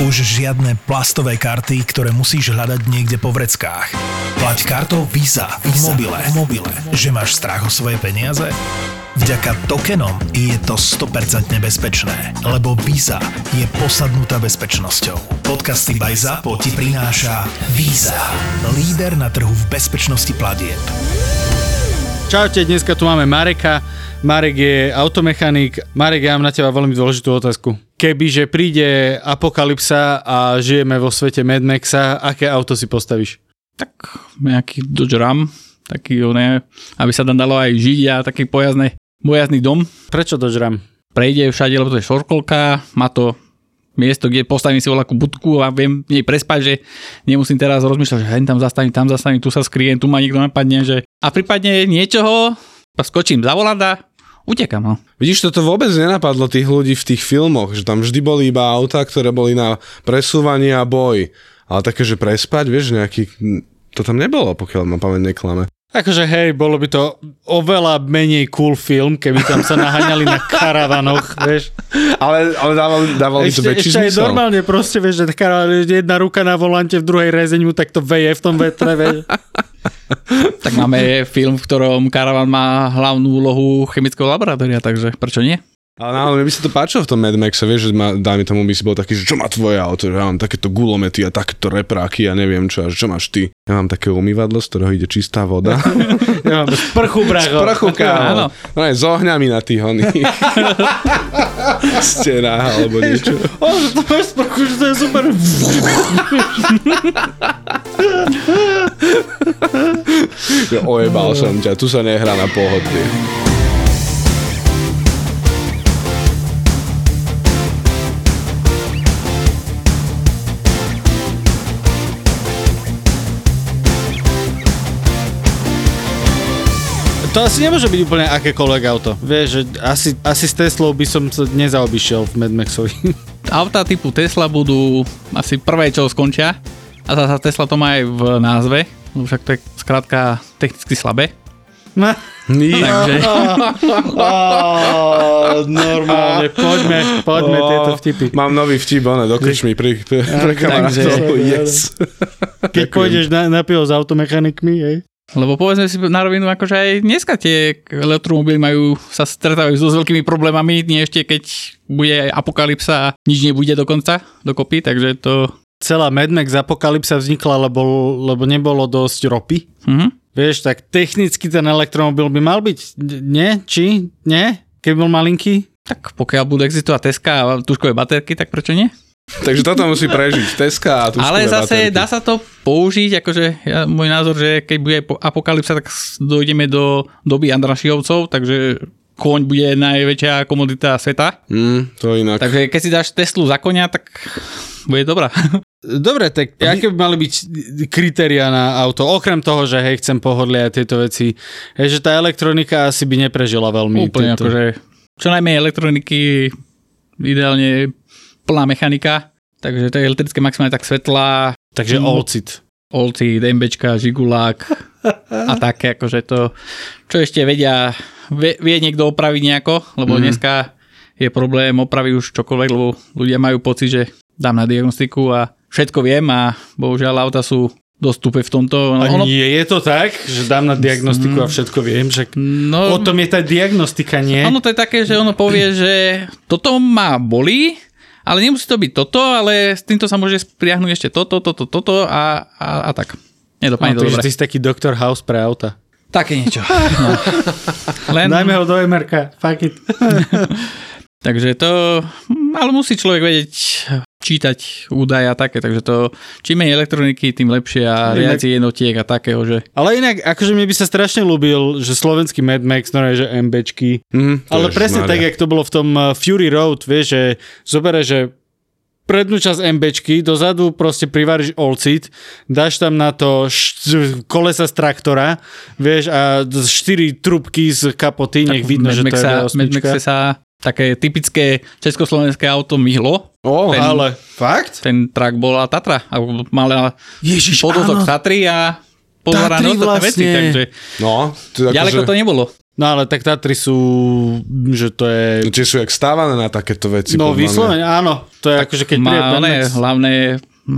Už žiadne plastové karty, ktoré musíš hľadať niekde po vreckách. Plať kartou Visa v mobile. V mobile. Že máš strach o svoje peniaze? Vďaka tokenom je to 100% bezpečné, lebo Visa je posadnutá bezpečnosťou. Podcasty by ZAPO ti prináša Visa, líder na trhu v bezpečnosti platieb. Čaute, dneska tu máme Mareka. Marek je automechanik. Marek, ja mám na teba veľmi dôležitú otázku. Kebyže príde apokalypsa a žijeme vo svete Mad Maxa, aké auto si postavíš? Tak nejaký Dodge Ram, taký, ne, aby sa tam dalo aj žiť a taký pojazný, pojazný dom. Prečo Dodge Ram? Prejde všade, lebo to je šorkolka, má to miesto, kde postavím si voľakú budku a viem v nej prespať, že nemusím teraz rozmýšľať, že hen tam zastavím, tam zastavím, tu sa skriem, tu ma niekto napadne, že a prípadne niečoho, skočím za volant a utekam. No. Vidíš, toto vôbec nenapadlo tých ľudí v tých filmoch, že tam vždy boli iba auta, ktoré boli na presúvanie a boj. Ale také, že prespať, vieš, nejaký... To tam nebolo, pokiaľ ma pamäť neklame. Akože hej, bolo by to oveľa menej cool film, keby tam sa naháňali na karavanoch, vieš. Ale, ale dával, dával by to väčší ešte aj zmysel. normálne proste, vieš, že jedna ruka na volante, v druhej rezeňu, tak to veje v tom vetre, vieš. Tak máme film, v ktorom karavan má hlavnú úlohu chemického laboratória, takže prečo nie? Ale mne by sa to páčilo v tom Mad Maxe, vieš, že ma, dajme tomu by si bol taký, že čo má tvoje auto, že ja mám takéto gulomety a takéto repráky a neviem čo, a že čo máš ty. Ja mám také umývadlo, z ktorého ide čistá voda. Ja mám sprchu, bracho. Prachu, Áno. kámo. No aj s ohňami na tých oných stenách alebo niečo. O, že to máš sprchu, že to je super. Ja ojebal som ťa, tu sa nehrá na pohodlie. To asi nemôže byť úplne akékoľvek auto. Vieš, že asi, asi s Teslou by som sa nezaobišiel v Mad Maxovi. Auta typu Tesla budú asi prvé, čo skončia. A zasa Tesla to má aj v názve, lebo však to je skrátka technicky slabé. Takže Oh, normálne, poďme, poďme Ó, tieto vtipy. Mám nový vtip, one, do krčmy pri, pre, pre kamarátov. takže- Yes. Keď pôjdeš na, na pivo s automechanikmi, hej. Lebo povedzme si na rovinu, akože aj dneska tie elektromobily majú, sa stretávajú so s veľkými problémami, nie ešte keď bude apokalypsa a nič nebude dokonca dokopy, takže to... Celá Mad Max apokalypsa vznikla, lebo, lebo nebolo dosť ropy. Mhm. Vieš, tak technicky ten elektromobil by mal byť, nie? Či? Nie? Keby bol malinký? Tak pokiaľ budú existovať Teska a tuškové baterky, tak prečo nie? Takže toto musí prežiť. Teska a tuškové Ale zase baterky. dá sa to použiť, akože ja, môj názor, že keď bude po- apokalypsa, tak dojdeme do doby Andrašiovcov, takže koň bude najväčšia komodita sveta. Mm, to inak. Takže keď si dáš Teslu za konia, tak bude dobrá. Dobre, tak aké by mali byť kritéria na auto? Okrem toho, že hej, chcem pohodlie a tieto veci. Hej, že tá elektronika asi by neprežila veľmi. Úplne tieto. akože čo najmenej elektroniky, ideálne plná mechanika, takže to je elektrické maximálne tak svetla, Takže Mm. olcit. Olci, DMBčka, Žigulák a také akože to, čo ešte vedia, vie, vie niekto opraviť nejako, lebo mm. dneska je problém opraviť už čokoľvek, lebo ľudia majú pocit, že dám na diagnostiku a všetko viem a bohužiaľ auta sú dostupe v tomto. A ono, nie je to tak, že dám na diagnostiku a všetko viem, že no, o tom je tá diagnostika, nie? Ono to je také, že ono povie, že toto ma bolí, ale nemusí to byť toto, ale s týmto sa môže spriahnuť ešte toto, toto, toto a, a, a tak. Nedopadne no, to dobre. ty si taký doktor House pre auta. Také niečo. No. Len, Dajme ho do MRK, fuck it. takže to, ale musí človek vedieť čítať údaje a také, takže to čím menej elektroniky, tým lepšie a Inak- riadci jednotiek a takého, že Ale inak, akože mne by sa strašne ľúbil, že slovenský Mad Max, no že MBčky, Mm, Ale presne šmaria. tak, jak to bolo v tom uh, Fury Road, vieš, že zobere, že prednú časť MBčky, dozadu proste privaríš olcit, dáš tam na to št- kolesa z traktora, vieš, a štyri trubky z kapoty, nech vidno, že to je sa, V8. Mad sa také typické československé auto myhlo. Ó, ten- Ale fakt? Ten trak bola Tatra. A mala Ježiš, podozok Tatry a pozerané Tatry ostatné veci. vlastne. Takže no, to ďaleko akože, to nebolo. No ale tak Tatry sú, že to je... No, čiže sú jak stávané na takéto veci. No vyslovene, áno. To je akože keď Má Max- hlavné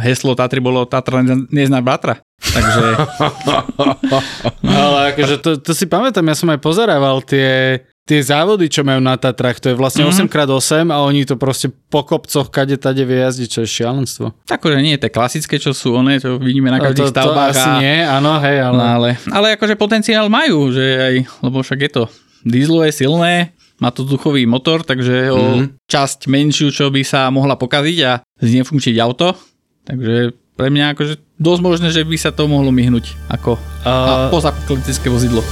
heslo Tatry bolo Tatra nezná bratra. Takže Ale akože to, to si pamätám, ja som aj pozerával tie, tie závody, čo majú na Tatrach, to je vlastne Mhm. 8x8 a oni to proste po kopcoch kade tade vie jazdiť, čo je šialenstvo. akože nie je to klasické, čo sú one, čo vidíme na každých to, to stavbách. asi a, nie, áno, hej, ale... No, ale, ale akože potenciál majú, že aj, lebo však je to dieselové, silné, má to vzduchový motor, takže o Mhm. časť menšiu, čo by sa mohla pokaziť a znefunkčiť auto. Takže pre mňa akože dosť možné, že by sa to mohlo myhnúť ako a... pozapokalyptické vozidlo.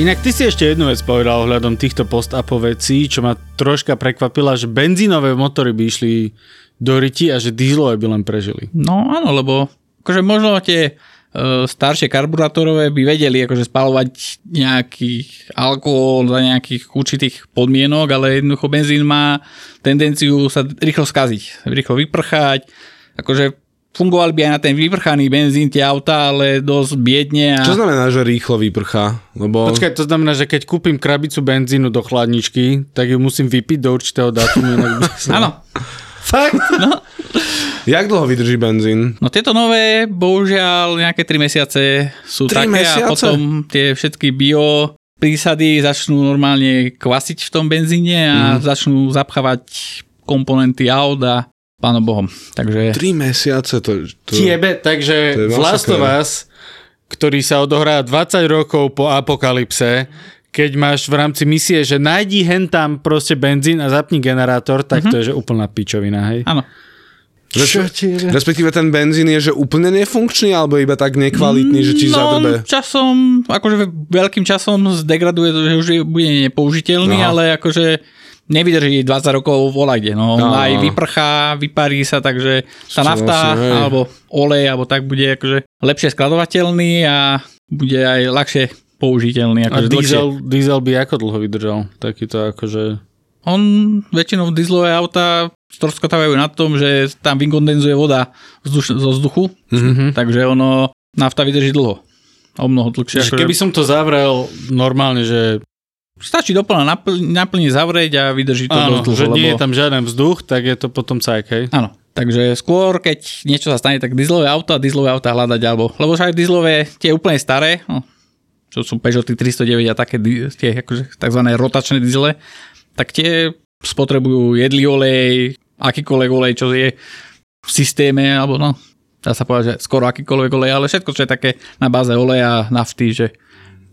Inak ty si ešte jednu vec povedal ohľadom týchto post-apo vecí, čo ma troška prekvapila, že benzínové motory by išli do ryti a že dízlové by len prežili. No áno, lebo akože možno tie e, staršie karburátorové by vedeli akože spalovať nejaký alkohol za nejakých určitých podmienok, ale jednoducho benzín má tendenciu sa rýchlo skaziť, rýchlo vyprchať. Akože fungovali by aj na ten vyprchaný benzín tie auta, ale dosť biedne. A... Čo znamená, že rýchlo vyprchá? Lebo... Počkaj, to znamená, že keď kúpim krabicu benzínu do chladničky, tak ju musím vypiť do určitého dátumu. Áno, Fakt? no, Jak dlho vydrží benzín? no tieto nové, bohužiaľ nejaké 3 mesiace sú Tri také mesiace? a potom tie všetky bio prísady začnú normálne kvasiť v tom benzíne a Mhm. začnú zapchávať komponenty aut a pánom Bohom. Takže 3 mesiace, to... to... Tiebe, takže To Last of. Us, ktorý sa odohrá 20 rokov po apokalypse, keď máš v rámci misie, že nájdi hen tam proste benzín a zapni generátor, tak to je že úplná pičovina, hej? áno. Čo? Respektíve ten benzín je, že úplne nefunkčný, alebo iba tak nekvalitný, že ti no, zadrbe. časom, akože veľkým časom zdegraduje to, že už je, bude nepoužiteľný, Aha. ale akože nevydrží 20 rokov volajde. No, Áno, aj vyprchá, vyparí sa, takže tá nafta vlastne, alebo olej, alebo tak bude akože lepšie skladovateľný a bude aj ľahšie použiteľný. A Akože dlhšie. diesel, diesel by ako dlho vydržal? Takýto akože... On väčšinou dieselové auta stroskotávajú na tom, že tam vykondenzuje voda vzduš- zo vzduchu, Mhm. takže ono nafta vydrží dlho. O mnoho dlhšie. Akože- keby som to zavrel normálne, že, Stačí doplne napl- naplne zavrieť a vydrží to áno, dosť dlho. že nie je tam žiaden vzduch, tak je to potom cajk, hej? Áno, takže skôr, keď niečo sa stane, tak dieselové auto a dieselové auta hľadať, alebo, lebo však dieselové, tie úplne staré, no, čo sú Peugeoty 309 a také tie akože, tzv. rotačné diesele, tak tie spotrebujú jedlý olej, akýkoľvek olej, čo je v systéme, alebo no, dá sa povedať, že skoro akýkoľvek olej, ale všetko, čo je také na báze oleja, nafty, že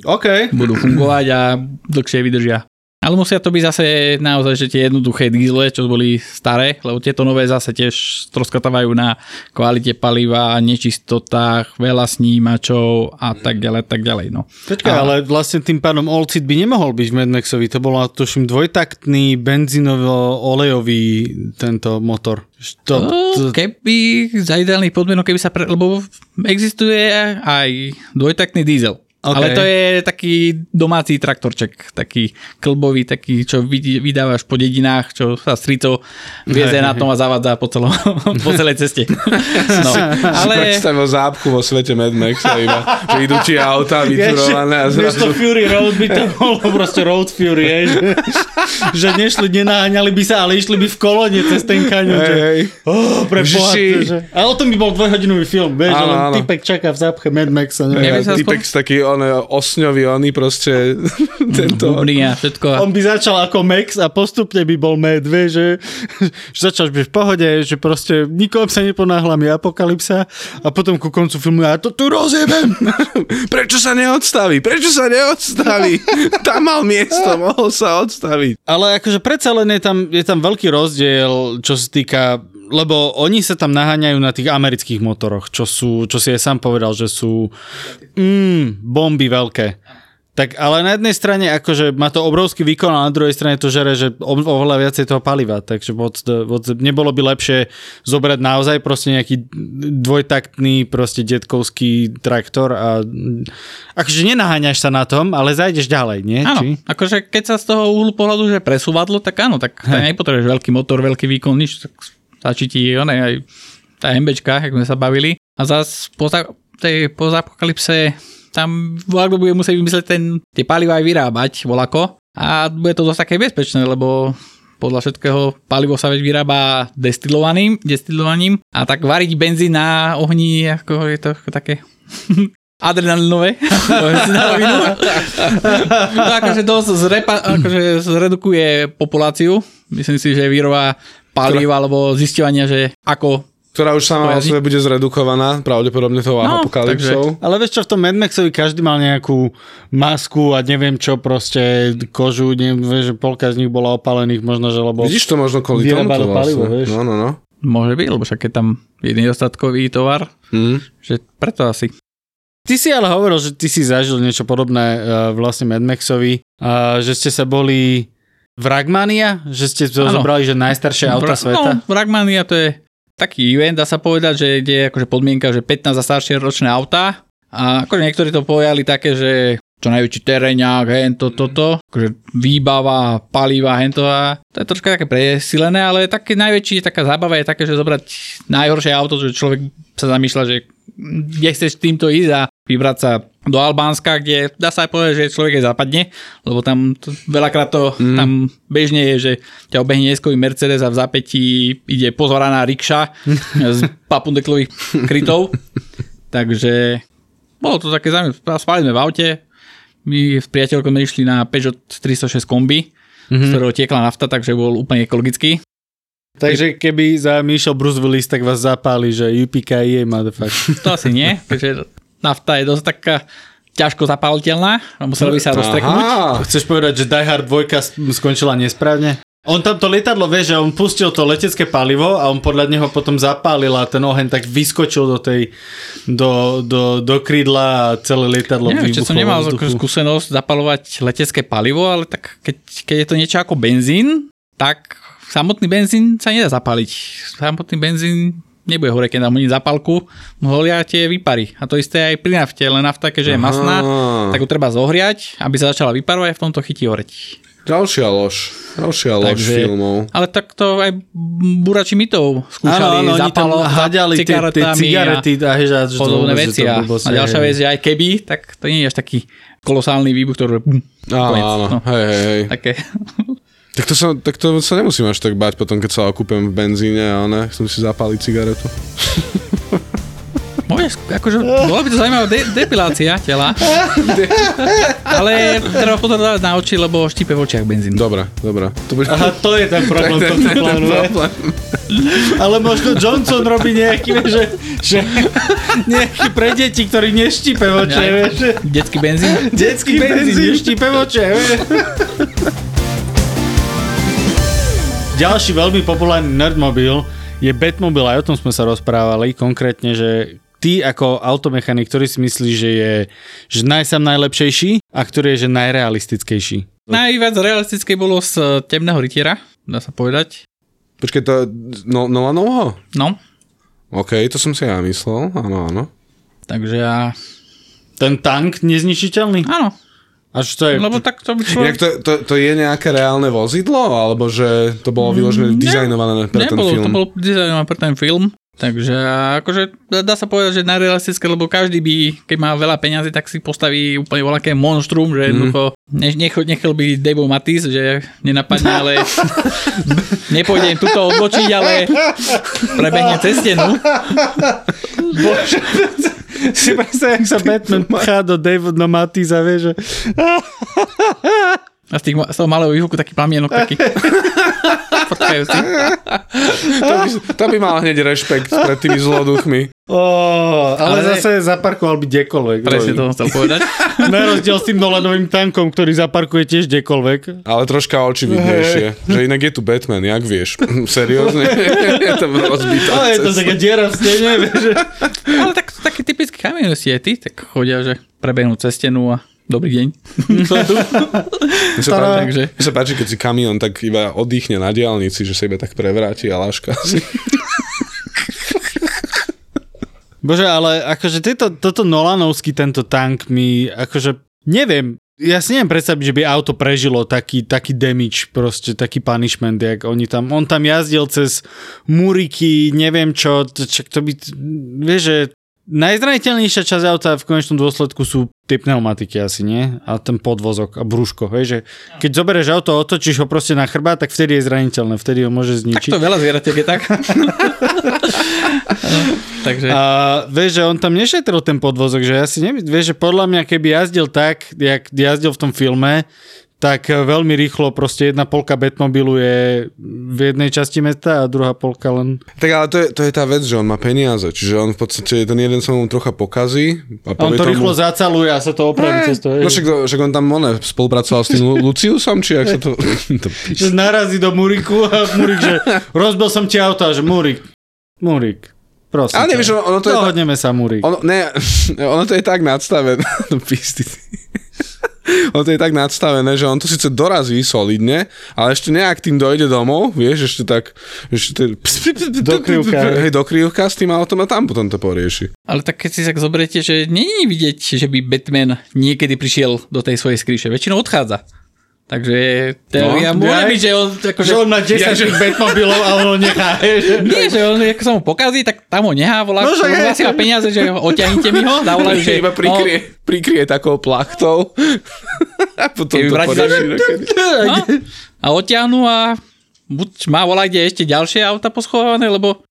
OK. budú fungovať a dlhšie vydržia. Ale musia to byť zase naozaj, že tie jednoduché dízle, čo boli staré, lebo tieto nové zase tiež stroskotávajú na kvalite paliva, nečistotách, veľa snímačov a tak ďalej, tak ďalej. No. Počkaj, A- ale vlastne tým pádom Olcit by nemohol byť v Mad Maxovi. To bolo tuším dvojtaktný benzínovo-olejový tento motor. To, to, keby za ideálnych podmienok, keby sa pre... Lebo existuje aj dvojtaktný diesel. OK. Ale to je taký domáci traktorček, taký klbový, taký, čo vidí- vydávaš po dedinách, čo sa strico vieze na tom a zavádza po, celom, po celej ceste. No, Ale... ale Predstavil zápku vo svete Mad Maxa iba, že idú tie auta vyturované a Miesto zrazu... Fury Road by to bolo proste Road Fury, hej, že, že nešli, nenaháňali by sa, ale išli by v kolone cez ten kaňon. Hej, Že, hej. oh, pre boha, to, že, a o tom by bol dvojhodinový film, vieš, že len typek čaká v zápche Mad Maxa. Ja Ne? sa Typek z taký on, osňový, oný proste tento... bubny a všetko. On by začal ako Max a postupne by bol Mad, vieš, že, že začal byť v pohode, že proste nikomu sa neponáhla mi apokalypsa a potom ku koncu filmu ja to tu rozjebem. Prečo sa neodstaví? Prečo sa neodstaví? Tam mal miesto, mohol sa odstaviť. Ale akože predsa len je tam, je tam veľký rozdiel, čo sa týka lebo oni sa tam naháňajú na tých amerických motoroch, čo sú, čo si aj sám povedal, že sú mm, bomby veľké. Tak ale na jednej strane akože má to obrovský výkon a na druhej strane to žere, že oveľa viacej toho paliva, takže moc, moc, nebolo by lepšie zobrať naozaj proste nejaký dvojtaktný proste detkovský traktor a akože nenaháňaš sa na tom, ale zajdeš ďalej, nie? Áno, Či? akože keď sa z toho uhlu pohľadu, že presúvadlo, tak áno, tak nepotrebuješ veľký motor, veľký výkon, nič, tak stačí ti one, aj tá MBčka, ako sme sa bavili. A zás po, za, tej, po apokalypse tam volako bude musieť vymyslieť ten, tie paliva aj vyrábať, volako. A bude to dosť také bezpečné, lebo podľa všetkého palivo sa veď vyrába destilovaným, destilovaním a tak variť benzín na ohni, ako je to také adrenalinové. to akože dosť zrepa, akože zredukuje populáciu. Myslím si, že výroba palív alebo zisťovania, že ako Ktorá už sama o sebe bude zredukovaná, pravdepodobne tou No, apokalypsou. Ale vieš čo, v tom Mad Maxovi každý mal nejakú masku a neviem čo, proste kožu, neviem, vieš, že polka z nich bola opálených, možno, že lebo... Vidíš to možno kvôli tomu palivo, vlastne. vieš. No, no, no. môže byť, lebo však je tam je nedostatkový tovar, Hm. že preto asi. Ty si ale hovoril, že ty si zažil niečo podobné uh, vlastne Mad Maxovi, uh, že ste sa boli v Ragmania, že ste to zobrali, že najstaršie auta Vra- sveta. No, Ragmania to je taký event, dá sa povedať, že je akože podmienka, že 15 a staršie ročné autá. A akože niektorí to pojali také, že čo najväčší tereňák, hento, toto, akože výbava, paliva, hento a to je troška také presilené, ale také najväčší, taká zábava je také, že zobrať najhoršie auto, že človek sa zamýšľa, že kde chceš týmto ísť a vybrať sa do Albánska, kde dá sa aj povedať, že človek je západne, lebo tam to, veľakrát to mm. tam bežne je, že ťa obehne neskový Mercedes a v zápätí ide pozvaraná rikša z papundeklových krytov. Takže bolo to také zaujímavé. Spali sme v aute, my s priateľkom sme išli na Peugeot 306 kombi, mm-hmm. z ktorého tiekla nafta, takže bol úplne ekologický. Takže keby za mi išiel Bruce Willis, tak vás zapáli, že UPKI je motherfucker. To asi nie, keďže nafta je dosť taká ťažko zapáliteľná a musela by sa roztreknúť. Chceš povedať, že Die Hard 2 skončila nesprávne? On tam to lietadlo, vie, že on pustil to letecké palivo a on podľa neho potom zapálil a ten oheň tak vyskočil do tej, do, do, do krídla a celé lietadlo Neviem, vybuchlo som nemal vzduchu. skúsenosť zapalovať letecké palivo, ale tak keď, keď je to niečo ako benzín, tak samotný benzín sa nedá zapaliť. Samotný benzín nebude hore, keď dám hodiť zapálku, holia tie vypary. A to isté aj pri nafte, len nafta, keďže je Aha. masná, tak ju treba zohriať, aby sa začala vyparovať a v tomto chytí horeť. ďalšia lož. Ďalšia lož Takže- filmov. Ale tak to aj burači mitov skúšali Áno, áno, oni tam zapalo, háďali tie, tie cigarety a, a, to, podobné veci. A, a ďalšia vec, že aj keby, tak to nie je až taký kolosálny výbuch, ktorý... Áno, áno, No. hej, hej. Také. Tak to, sa, tak to sa nemusím až tak bať potom, keď sa okúpem v benzíne a ne, som si zapáliť cigaretu. Môžeš, akože, bola by to zaujímavá de- depilácia tela. Ale treba pozor dávať na oči, lebo štípe v očiach benzín. Dobre, dobre. To bude... Aha, to je ten problém to ne? problém. Ale možno Johnson robí nejaký, že, že nejaký pre deti, ktorí neštípe voče, Ja. vieš. Detský benzín. Detský benzín neštípe voče, vieš. Ďalší veľmi populárny nerdmobil je Batmobil, aj o tom sme sa rozprávali, konkrétne, že ty ako automechanik, ktorý si myslíš, že je že najsam najlepšejší a ktorý je že najrealistickejší? Najviac realistické bolo z Temného rytiera, dá sa povedať. Počkej, to no, Nolanovho? No, OK, to som si ja myslel, áno, áno. takže ja... Ten tank nezničiteľný? Áno, Až to je... lebo tak to by človek... to, to, to je nejaké reálne vozidlo, alebo že to bolo vyložené Ne- dizajnované pre ten Nebolo, film? to bolo dizajnované pre ten film. Takže akože dá, sa povedať, že najrealistické, lebo každý by, keď má veľa peňazí, tak si postaví úplne voľaké monštrum, že jednoducho ne, nechel, nechel by Dave Matisse, že nenapadne, ale nepôjde im tuto odbočiť, ale prebehne cez stenu. Bože, si predstav, jak sa Batman pchá do David no Matisa, vieš, že... A z, tých, z toho malého výhuku taký plamienok taký. To by, to by mal hneď rešpekt pred tými zloduchmi. Oh, ale, Ale- zase zaparkoval by kdekoľvek. Presne to chcel povedať. Na rozdiel s tým Nolanovým tankom, ktorý zaparkuje tiež kdekoľvek. Ale troška očividnejšie. Že inak je tu Batman, jak vieš? Seriózne? je tam rozbitá Ale je to taká diera v stene, vieš. Ale tak, taký typický kamionisti aj tak chodia, že prebehnú cez stenu a Dobrý deň. Mne sa, páči, Takže mne sa páči, keď si kamión tak iba oddychne na diálnici, že sa iba tak prevráti a láška si. Bože, ale akože tieto, toto Nolanovský tento tank mi, akože, neviem, ja si neviem predstaviť, že by auto prežilo taký, taký damage, proste taký punishment, jak oni tam, on tam jazdil cez muriky, neviem čo, to, čo, to by, vieš, že najzraniteľnejšia časť auta v konečnom dôsledku sú tie pneumatiky asi, nie? A ten podvozok a brúško, hej, že keď zoberieš auto, otočíš ho proste na chrbát, tak vtedy je zraniteľné, vtedy ho môže tak zničiť. to veľa zvieratek je tak. no, takže A vieš, že on tam nešetril ten podvozok, že ja si neviem, vieš, že podľa mňa keby jazdil tak, jak jazdil v tom filme, tak veľmi rýchlo proste jedna polka Batmobilu je v jednej časti mesta a druhá polka len... Tak ale to je, to je tá vec, že on má peniaze, čiže on v podstate ten jeden sa mu trocha pokazí. A, A on to tomu, rýchlo zacaluje a sa to opraví cez to. No však, však on tam one, spolupracoval s tým Lu- Luciusom, či jak sa to... to narazí do Muriku a Murik, že rozbil som ti auto a že Murik, Murik, prosím Ale nevieš, ono- to je tak- Dohodneme sa, Murik. ono, ne, ono to je tak nadstavené. No, písty. Ono to je tak nadstavené, že on to síce dorazí solidne, ale ešte nejak tým dojde domov, vieš, ešte tak... Ešte Do krivka, hej. Hej, do krivka s tým autom a tam potom to porieši. Ale tak keď si tak zoberiete, že není vidieť, že by Batman niekedy prišiel do tej svojej skríše. Väčšinou odchádza. Takže teória No, môže aj- byť, že on, akože, Že on má 10 tých Batmobilov a on ho nechá. že- nie, že on, ako sa mu pokazí, tak tam ho nehá, volá, No, no, hej. si má peniaze, že oťahnite mi ho, zavolajú, že Iba prikrie, prikrie takou plachtou a potom to porieši. no, a oťahnú a buď má volá, kde ešte ďalšie auta poschované, lebo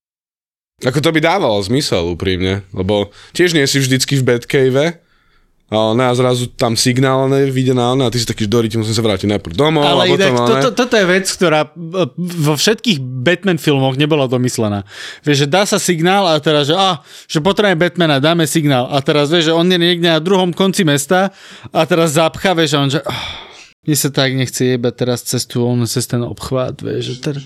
Ako to by dávalo zmysel úprimne, lebo tiež nie si vždycky v Batcave a ona zrazu tam signál vyjde na ona a ty si taký ždoriť, musím sa vrátiť najprv domov a Ale potom inak, ale... toto, toto je vec, ktorá e, vo všetkých Batman filmoch nebola domyslená. Vieš, že dá sa signál a teraz, že, ah, že potrebujeme Batmana, dáme signál. A teraz vieš, že on je niekde na druhom konci mesta a teraz zapcha, vieš, a on že... Oh, mne sa tak nechce jebať teraz cez, tú, on, cez ten obchvat, vieš, že teraz...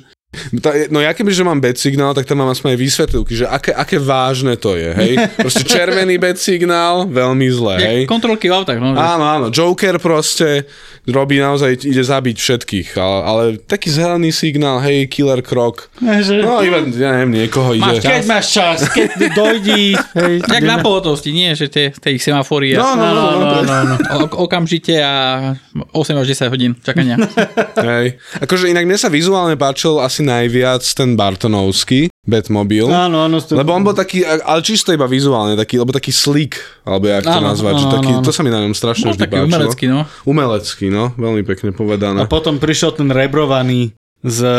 Tá, no ja keby, že mám bad signál, tak tam mám aspoň aj vysvetlivky, že aké, aké vážne to je, hej. Proste červený bad signál, veľmi zle, hej. kontrolky v autách. No, Áno, áno, Joker proste robí naozaj, ide zabiť všetkých, ale, ale taký zelený signál, hej, killer krok. Že, No iba, ja neviem, niekoho ide. Máš čas. keď máš čas, keď dojdi, hej, Jak na pohotovosti, nie, že tie, tie ich semafóry No, a no, no, no, no, no, no. o, okamžite a 8 až 10 hodín čakania. Hej. Akože inak mne sa vizuálne páčil asi najviac ten Bartonovský Batmobil. Áno, áno. to- Lebo on bol taký, ale čisto iba vizuálne, taký, lebo taký slick, alebo jak to Áno, nazvať, áno, taký, áno, áno. to sa mi na ňom strašne Bol vždy taký páčilo. umelecký, no. Umelecký, no, veľmi pekne A povedané. potom prišiel ten rebrovaný z eh,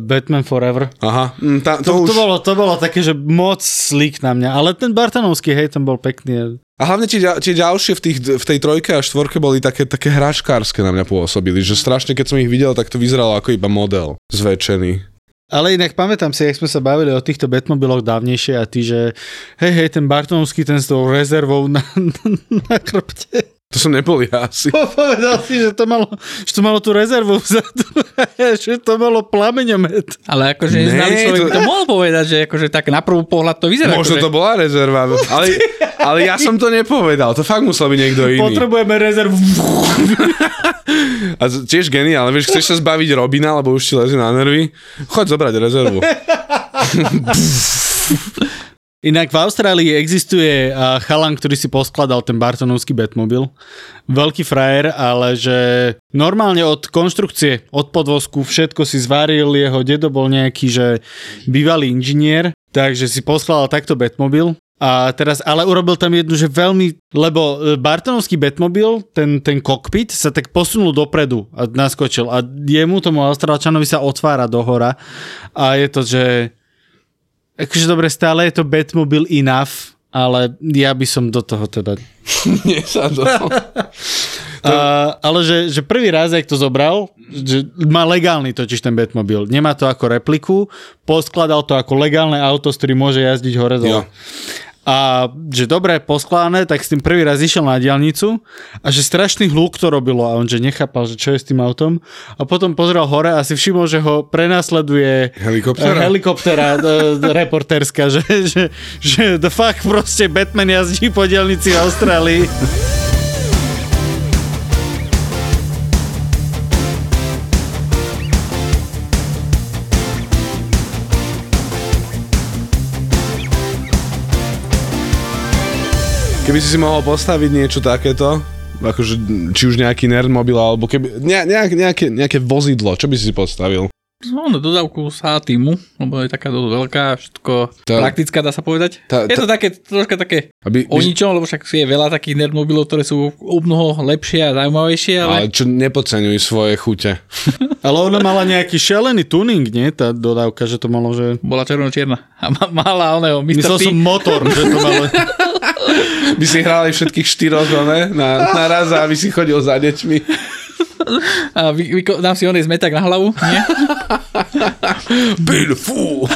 Batman Forever. Aha, mm, tá, To, to, to, už... bolo, to bolo také, že moc slík na mňa. Ale ten Bartanovský, hej, ten bol pekný. A hlavne tie, tie ďalšie v, tých, v tej trojke a štvorke boli také, také hračkárske na mňa pôsobili, že strašne keď som ich videl, tak to vyzeralo ako iba model zväčšený. Ale inak pamätám si, jak sme sa bavili o týchto Batmobiloch dávnejšie a ty, že hej, hej, ten Bartanovský, ten s tou rezervou na, na chrbte. To som nebol ja asi. Povedal si, že to malo, že to malo tú rezervu vzadu, že to malo plameňomet. Ale akože Ne, znali človek to- by to mohol povedať, že akože tak na prvú pohľad to vyzerá. Možno akože, to bola rezerva, ale, ale ja som to nepovedal, to fakt musel byť niekto iný. Potrebujeme rezervu. A tiež geniálne, vieš, chceš sa zbaviť Robina, lebo už ti lezie na nervy, choď zobrať rezervu. Inak v Austrálii existuje chalan, ktorý si poskladal ten Bartonovský Batmobil. Veľký frajer, ale že normálne od konštrukcie, od podvozku, všetko si zvaril, jeho dedo bol nejaký, že bývalý inžinier, takže si poskladal takto Batmobil. A teraz, ale urobil tam jednu, že veľmi, lebo e, Bartonovský Batmobil, ten, ten kokpit sa tak posunul dopredu a naskočil a jemu, tomu Austrálčanovi sa otvára dohora a je to, že Akože dobre, stále je to Batmobil enough, ale ja by som do toho teda... Nie sa to. Uh, ale že, že prvý raz, jak to zobral, že má legálny totiž ten Batmobil. Nemá to ako repliku, poskladal to ako legálne auto, s ktorým môže jazdiť hore dole. A že dobre poskladané, tak s tým prvý raz išiel na diálnicu a že strašný hluk to robilo a on že nechápal, že čo je s tým autom a potom pozrel hore a si všimol, že ho prenasleduje Helikoptera? eh, helikoptera eh, reportérska, že, že, že the fuck proste Batman jazdí po diálnici v Austrálii. Keby si si mohol postaviť niečo takéto, akože či už nejaký nerdmobil, alebo keby, ne, nejak, nejaké, nejaké vozidlo, čo by si si postavil? No, no dodávku sa týmu, lebo je taká dosť veľká, všetko Tá- praktická, dá sa povedať. tá- je to tá- také, troška také Aby, o ničom, lebo však je veľa takých nerdmobilov, ktoré sú o mnoho lepšie a zaujímavejšie, ale... ale čo nepodceňuj svoje chute. Ale ona mala nejaký šelený tuning, nie? Tá dodávka, že to malo, že... Bola červeno-čierna. A ma- mala oného Mr. Myslel P. som motor, že to malo... By si hrali všetkých štyroch, ne? Na, na raz a aby si chodil za deťmi. A vy, vy, dám si oný zmetak na hlavu, nie? Fú.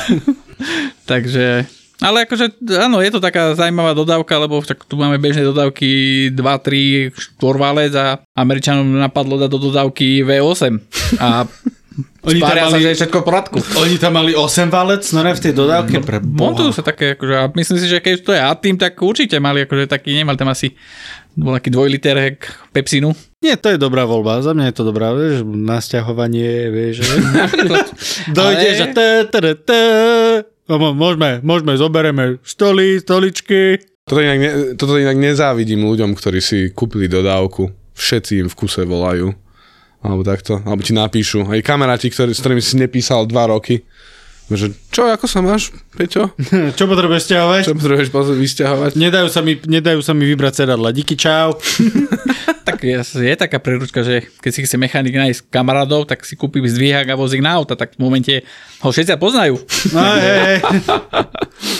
Takže... Ale akože, áno, je to taká zaujímavá dodávka, lebo však tu máme bežné dodávky 2, 3, 4 válec a Američanom napadlo dať do dodávky V8. A Oni tam Spária sa, mali- že je všetko v poradku. Oni tam mali 8 valec, no ne v tej dodávke pre Montujú sa také, akože, a myslím si, že keď to je A-Team, tak určite mali akože taký, nemali tam asi bol taký dvojliter hek Pepsinu. Nie, to je dobrá voľba. Za mňa je to dobrá, vieš, nasťahovanie, vieš, že... Dojdeš a. No, Môžeme, môžeme, zoberieme stoly, stoličky. Toto inak, ne, toto inak nezávidím ľuďom, ktorí si kúpili dodávku. Všetci im v kuse volajú. Alebo takto. Alebo ti napíšu. Aj kamaráti, ktorí, s ktorými si nepísal dva roky. Že, čo, ako sa máš, Peťo? Čo potrebuješ stiahovať? Čo potrebuješ vysťahovať? Nedajú sa, mi, nedajú sa mi vybrať sedadla. Díky, čau. Tak je, taká príručka, že keď si chce mechanik nájsť kamarádov, tak si kúpi zdvíhák a vozík na auta, tak v momente ho všetci poznajú. No, hej, hej.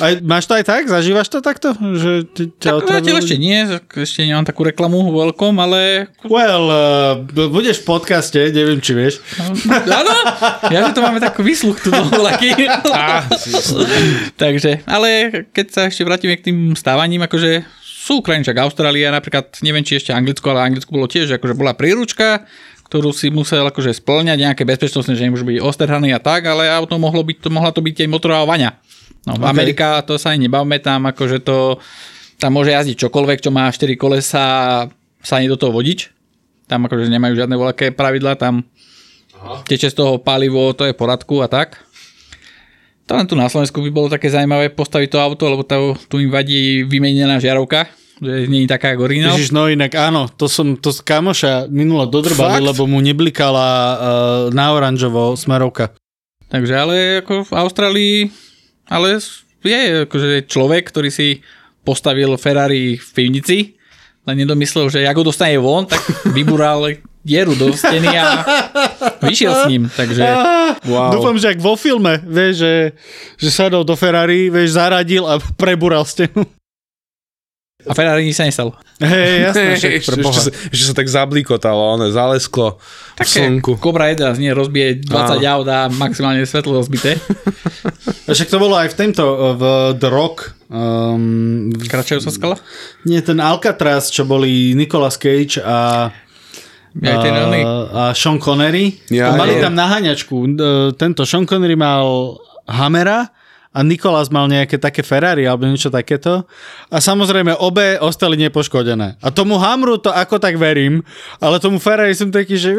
Aj, máš to aj tak? Zažívaš to takto? Že ti, ťa Tak zatiaľ ešte nie, ešte nemám takú reklamu veľkom, ale Well, uh, budeš v podcaste, neviem, či vieš. áno, ja že to máme takú výsluch tu do. Takže, ale keď sa ešte vrátime k tým stávaním, akože sú krajiny, však Austrália, napríklad, neviem, či ešte Anglicko, ale Anglicko bolo tiež, akože bola príručka, ktorú si musel akože splňať nejaké bezpečnostné, že nemôže byť ostrhaný a tak, ale auto mohlo byť, to, mohla to byť aj motorová vaňa. No, Okay. Amerika to sa ani nebavme, tam akože to, tam môže jazdiť čokoľvek, čo má 4 kolesa, sa ani do toho vodič. Tam akože nemajú žiadne veľké pravidlá, tam teče z toho palivo, to je poradku a tak. To len tu na Slovensku by bolo také zaujímavé postaviť to auto, lebo to, tu im vadí vymenená žiarovka, nie je taká ako originál. Ježiš, no inak áno, to som to z kamoša minule dodrbali, Fakt? lebo mu neblikala uh, na oranžovo smerovka. Takže ale ako v Austrálii, ale je akože človek, ktorý si postavil Ferrari v pivnici, len nedomyslel, že ako ho dostane von, tak vybural dieru do steny a vyšiel s ním. Takže Wow. Dúfam, že ak vo filme, vieš, že, že sadol do Ferrari, vieš, zaradil a prebural stenu. A Ferrari nič sa nestalo. Hej, jasné, však ešte, pre Boha. ešte, sa, ešte sa tak zablikotalo, ono, zalesklo v Také slnku. Cobra 1 nie rozbije 20 aut a maximálne svetlo rozbité. A Však to bolo aj v tomto, v The Rock. Um, v- Kračajú sa skala? nie, ten Alcatraz, čo boli Nicolas Cage a ten a, a Sean Connery. Ja, Ja, mali ja. tam naháňačku. E, Tento Sean Connery mal Hammera a Nicolas mal nejaké také Ferrari alebo niečo takéto. A samozrejme obe ostali nepoškodené. A tomu Hamru to ako tak verím, ale tomu Ferrari som taký, že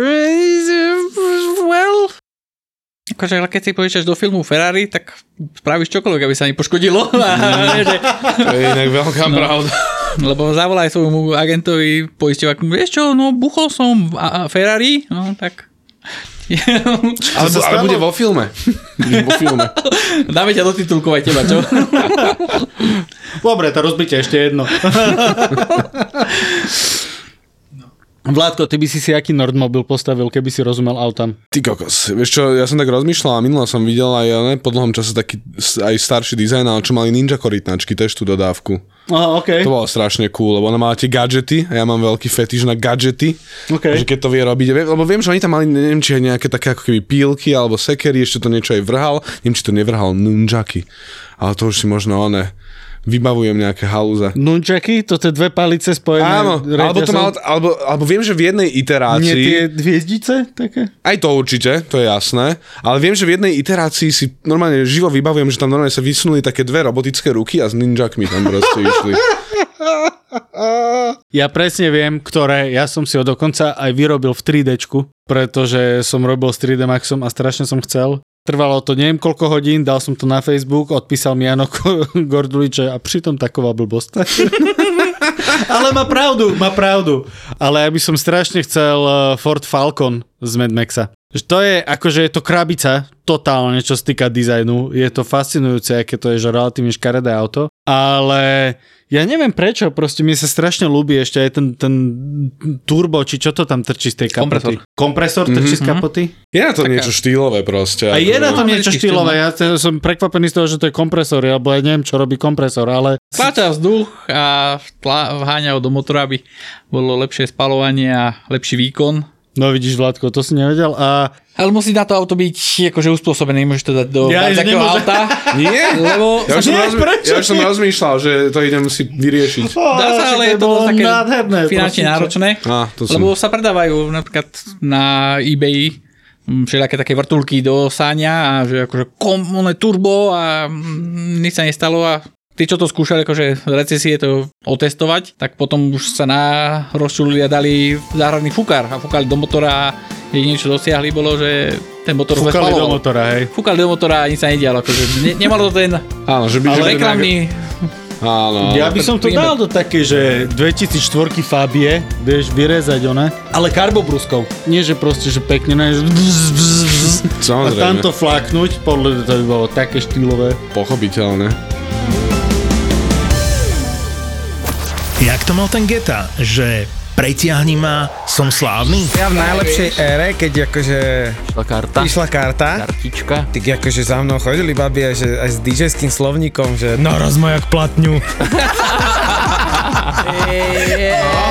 well, Akože, ale keď si povieš do filmu Ferrari, tak spravíš čokoľvek, aby sa nepoškodilo. Že- To je inak veľká no. pravda. Lebo zavolaj svojmu agentovi poisťovaku, vieš čo, no buchol som a- a Ferrari, no tak... Ale, ale bude vo filme. Vo filme. Dáme ťa do titulkov aj teba, čo? Dobre, to rozbite ešte jedno. Vládko, ty by si si aký Nordmobil postavil, keby si rozumel autám? Ty kokos, vieš čo, ja som tak rozmýšľal a minule som videl aj ne, po dlhom čase taký aj starší dizajn, ale čo mali Ninja korytnačky, tiež tú dodávku. Aha, OK. To bolo strašne cool, lebo ona mala tie gadgety a ja mám veľký fetiš na gadgety. OK. Že keď to vie robiť, lebo viem, že oni tam mali, neviem, či aj nejaké také ako keby pílky alebo sekery, ešte to niečo aj vrhal, neviem, či to nevrhal nunjaky, ale to už si možno one, vybavujem nejaké halúze. Nunčaky, to tie dve palice spojené. Áno, alebo, to mal, alebo, alebo viem, že v jednej Nie iterácii... tie hviezdice také? Aj to určite, to je jasné. Ale viem, že v jednej iterácii si normálne živo vybavujem, že tam normálne sa vysunuli také dve robotické ruky a s ninjakmi tam proste išli. Ja presne viem, ktoré, ja som si ho dokonca aj vyrobil v 3D, pretože som robil s 3D Maxom a strašne som chcel. Trvalo to neviem koľko hodín, dal som to na Facebook, odpísal mi Jano Gordulič, že a pritom taková blbosť. Ale má pravdu, má pravdu. Ale ja by som strašne chcel eh, Ford Falcon z Mad Maxa. To je akože je to krabica, totálne, čo sa týka dizajnu. Je to fascinujúce, aké to je, že relatívne škaredé auto. Ale ja neviem prečo, proste mi sa strašne ľúbi ešte aj ten, ten turbo, či čo to tam trčí z tej kapoty. Kompresor. Kompresor trčí z kapoty? Je na to niečo štýlové proste. A je na No, niečo štýlové, ja som prekvapený z toho, že to je kompresor, alebo ja neviem, čo robí kompresor, ale Tlača vzduch a vháňa ho do motora, aby bolo lepšie spalovanie a lepší výkon. No vidíš Vládko, to si nevedel a Ale musí na to auto byť akože uspôsobené, nemôžeš to dať do Ja, takého auta. Nie? Lebo Ja už, som prečo ja už som rozmýšľal, že to idem si vyriešiť. Dá sa, ale je to také finančne náročné. Á, to som- Lebo sa predávajú napríklad na eBay mm, všelijaké také vrtulky do sáňa a že akože kom, turbo a mm, nič sa nestalo a tí, čo to skúšali akože recesie to otestovať, tak potom už sa na rozčulili a dali záhradný fúkar a fúkali do motora a jediné, čo dosiahli bolo, že ten motor sa Fúkali do motora, hej. Fúkali do motora a nič sa nedialo. Akože ne, nemalo to ten Áno, že by... že by reklamný... Áno. Ja by som to dal do také, že 2004 Fabie, vieš, vyrezať one, ale karbobruskou. Nie, že proste, že pekne, ne, že bzz, bzz, bzz, a Samozrejme. tam to flaknúť, podľa to by bolo také štýlové. Pochopiteľné. Jak to mal ten Geta, že pretiahni ma, som slávny? Ja v najlepšej ére, keď akože Išla karta. išla karta, Kartička. tak akože za mnou chodili babi aj, že, aj s DJ-ským slovníkom, že naraz ma jak platňu. To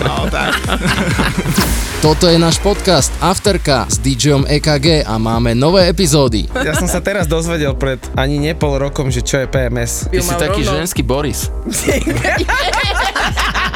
No tak. Toto je náš podcast Afterka s DJom EKG a máme nové epizódy. Ja som sa teraz dozvedel pred ani ne pol rokom, že čo je PMS. Ty si taký ženský Boris.